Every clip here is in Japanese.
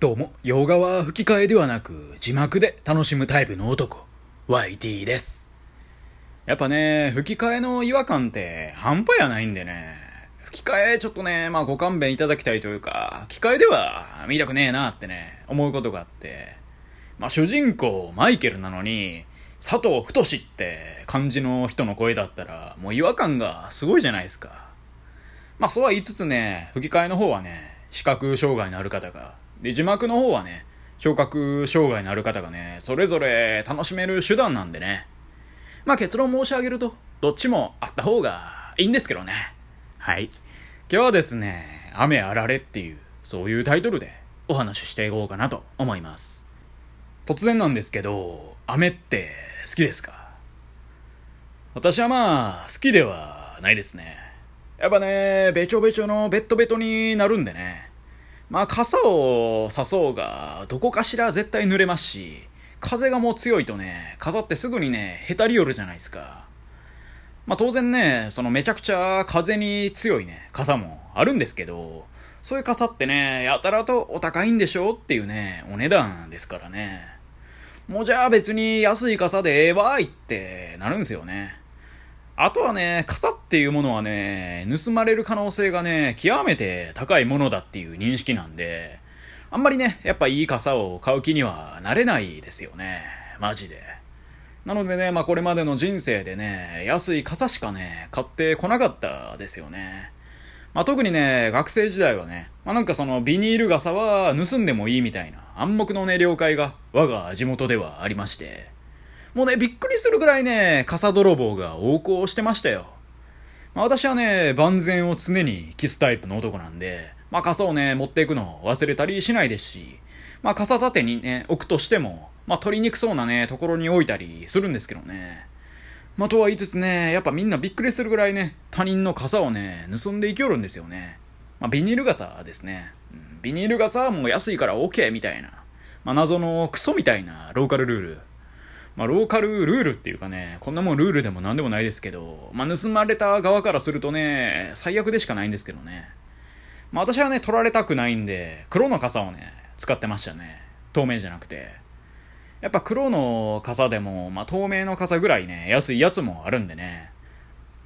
どうも、洋画は吹き替えではなく字幕で楽しむタイプの男、YT です。やっぱね、吹き替えの違和感って半端やないんでね、吹き替えちょっとね、まあご勘弁いただきたいというか、吹き替えでは見たくねえなってね、思うことがあって、まあ主人公マイケルなのに、佐藤太って感じの人の声だったら、もう違和感がすごいじゃないですか。まあそうは言いつつね、吹き替えの方はね、視覚障害のある方が、で、字幕の方はね、聴覚障害のある方がね、それぞれ楽しめる手段なんでね。まあ結論申し上げると、どっちもあった方がいいんですけどね。はい。今日はですね、雨あられっていう、そういうタイトルでお話ししていこうかなと思います。突然なんですけど、雨って好きですか？私はまあ、好きではないですね。やっぱね、べちょべちょのベッドベトになるんでね。まあ傘を差そうが、どこかしら絶対濡れますし、風がもう強いとね、傘ってすぐにね、へたり寄るじゃないですか。まあ当然ね、そのめちゃくちゃ風に強いね、傘もあるんですけど、そういう傘ってね、やたらとお高いんでしょうっていうね、お値段ですからね。もうじゃあ別に安い傘でええわいってなるんですよね。あとはね、傘っていうものはね、盗まれる可能性がね、極めて高いものだっていう認識なんで、あんまりね、やっぱいい傘を買う気にはなれないですよね。マジで。なのでね、まあこれまでの人生でね、安い傘しかね、買ってこなかったですよね。まあ特にね、学生時代はね、まあなんかそのビニール傘は盗んでもいいみたいな暗黙のね、了解が我が地元ではありまして、もうね、びっくりするぐらいね、傘泥棒が横行してましたよ。まあ、私はね、万全を常にキスタイプの男なんで、まあ、傘をね、持っていくのを忘れたりしないですし、まあ、傘立てにね、置くとしても、まあ、取りにくそうなね、ところに置いたりするんですけどね。まあ、とは言いつつね、やっぱみんなびっくりするぐらいね、他人の傘をね、盗んでいきよるんですよね。まあ、ビニール傘ですね。ビニール傘はもう安いから OK みたいな。まあ、謎のクソみたいなローカルルール。まあ、ローカルルールっていうかね、こんなもんルールでも何でもないですけど、まあ、盗まれた側からするとね、最悪でしかないんですけどね。まあ、私はね、取られたくないんで、黒の傘をね、使ってましたね。透明じゃなくて。やっぱ黒の傘でも、まあ、透明の傘ぐらいね、安いやつもあるんでね。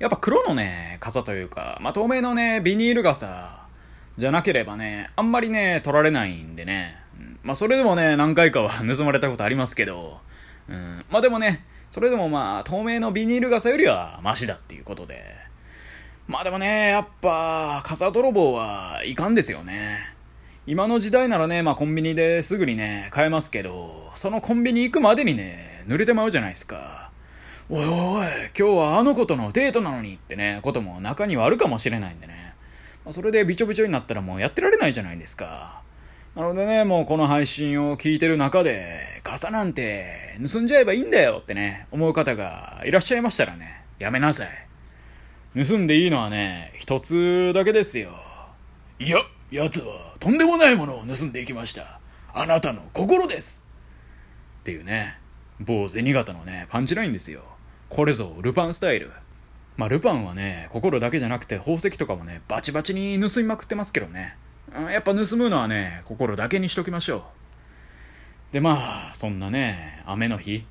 やっぱ黒のね、傘というか、まあ、透明のね、ビニール傘じゃなければね、あんまりね、取られないんでね。まあ、それでもね、何回かは 盗まれたことありますけど、うん、まあでもね、それでもまあ、透明のビニール傘よりはマシだっていうことで。まあでもね、やっぱ、傘泥棒はいかんですよね。今の時代ならね、まあコンビニですぐにね、買えますけど、そのコンビニ行くまでにね、濡れてまうじゃないですか。おいおい、今日はあの子とのデートなのにってね、ことも中にはあるかもしれないんでね。まあ、それでびちょびちょになったらもうやってられないじゃないですか。なのでね、もうこの配信を聞いてる中で、傘なんて盗んじゃえばいいんだよってね、思う方がいらっしゃいましたらね、やめなさい。盗んでいいのはね、一つだけですよ。いや、奴はとんでもないものを盗んでいきました。あなたの心ですっていうね、某銭形のね、パンチラインですよ。これぞルパンスタイル。まあ、ルパンはね、心だけじゃなくて宝石とかもね、バチバチに盗みまくってますけどね。やっぱ盗むのはね、心だけにしときましょう。で、まあ、そんなね、雨の日。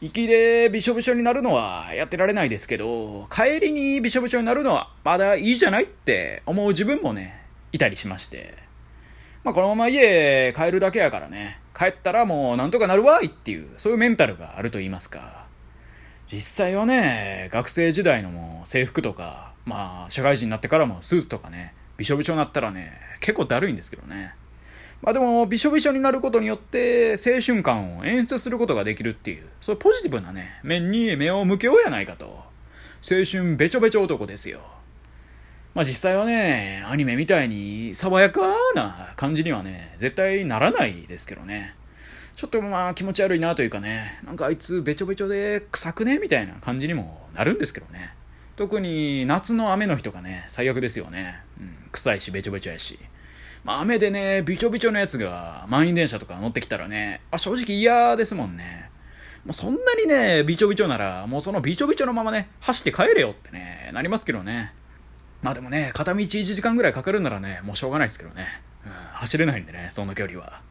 行きでびしょびしょになるのはやってられないですけど、帰りにびしょびしょになるのはまだいいじゃないって思う自分もね、いたりしまして。まあ、このまま家帰るだけやからね、帰ったらもうなんとかなるわいっていう、そういうメンタルがあると言いますか。実際はね、学生時代のもう制服とか、まあ、社会人になってからもスーツとかね、びしょびしょになったらね、結構だるいんですけどね。まあでも、びしょびしょになることによって、青春感を演出することができるっていう、そういうポジティブなね、面に目を向けようやないかと。青春べちょべちょ男ですよ。まあ実際はね、アニメみたいに爽やかな感じにはね、絶対ならないですけどね。ちょっとまあ気持ち悪いなというかね、なんかあいつべちょべちょで臭くねみたいな感じにもなるんですけどね。特に夏の雨の日とかね、最悪ですよね。うん、臭いしべちょべちょやし。まあ雨でね、びちょびちょのやつが満員電車とか乗ってきたらね、あ正直嫌ですもんね。もうそんなにね、びちょびちょなら、もうそのびちょびちょのままね、走って帰れよってね、なりますけどね。まあでもね、片道1時間ぐらいかかるならね、もうしょうがないですけどね。うん、走れないんでね、その距離は。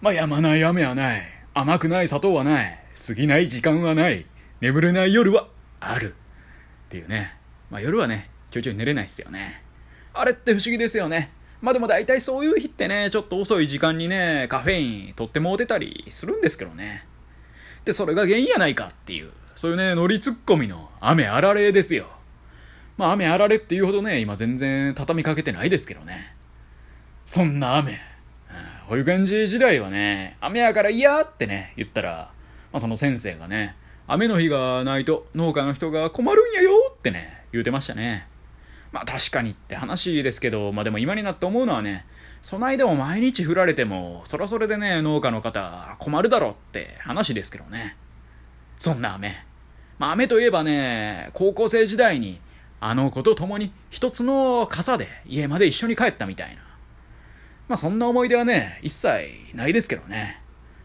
まあ、やまない雨はない。甘くない砂糖はない。過ぎない時間はない。眠れない夜はある。っていうね。まあ、夜はね、ちょいちょい寝れないっすよね。あれって不思議ですよね。まあでも大体そういう日ってね、ちょっと遅い時間にね、カフェイン取ってもうてたりするんですけどね。で、それが原因やないかっていう、そういうね、ノリツッコミの雨あられですよ。まあ雨あられっていうほどね、今全然畳みかけてないですけどね。そんな雨。保育園児時代はね、雨やから嫌ってね、言ったら、まあその先生がね、雨の日がないと農家の人が困るんやよってね、言うてましたね。まあ確かにって話ですけど、まあでも今になって思うのはね、そないでも毎日降られても、そらそれでね、農家の方困るだろって話ですけどね。そんな雨。まあ雨といえばね、高校生時代にあの子と共に一つの傘で家まで一緒に帰ったみたいな。まあそんな思い出はね、一切ないですけどね。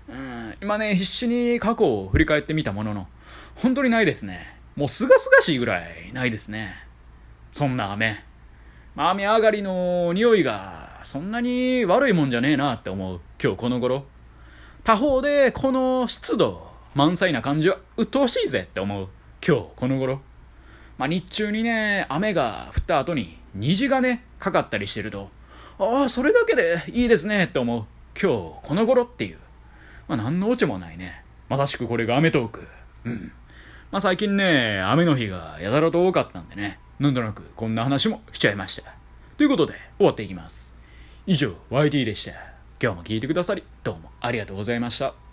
うん、今ね、必死に過去を振り返ってみたものの、本当にないですね。もうすがすがしいぐらいないですね。そんな雨。まあ雨上がりの匂いがそんなに悪いもんじゃねえなって思う今日この頃。他方でこの湿度満載な感じは鬱陶しいぜって思う今日この頃。まあ、日中にね、雨が降った後に虹がね、かかったりしてると、ああ、それだけでいいですねって思う。今日、この頃っていう。まあ、何のオチもないね。まさしくこれが雨トーク。うん。まあ、最近ね、雨の日がやたらと多かったんでね、なんとなくこんな話もしちゃいました。ということで、終わっていきます。以上、YT でした。今日も聞いてくださり、どうもありがとうございました。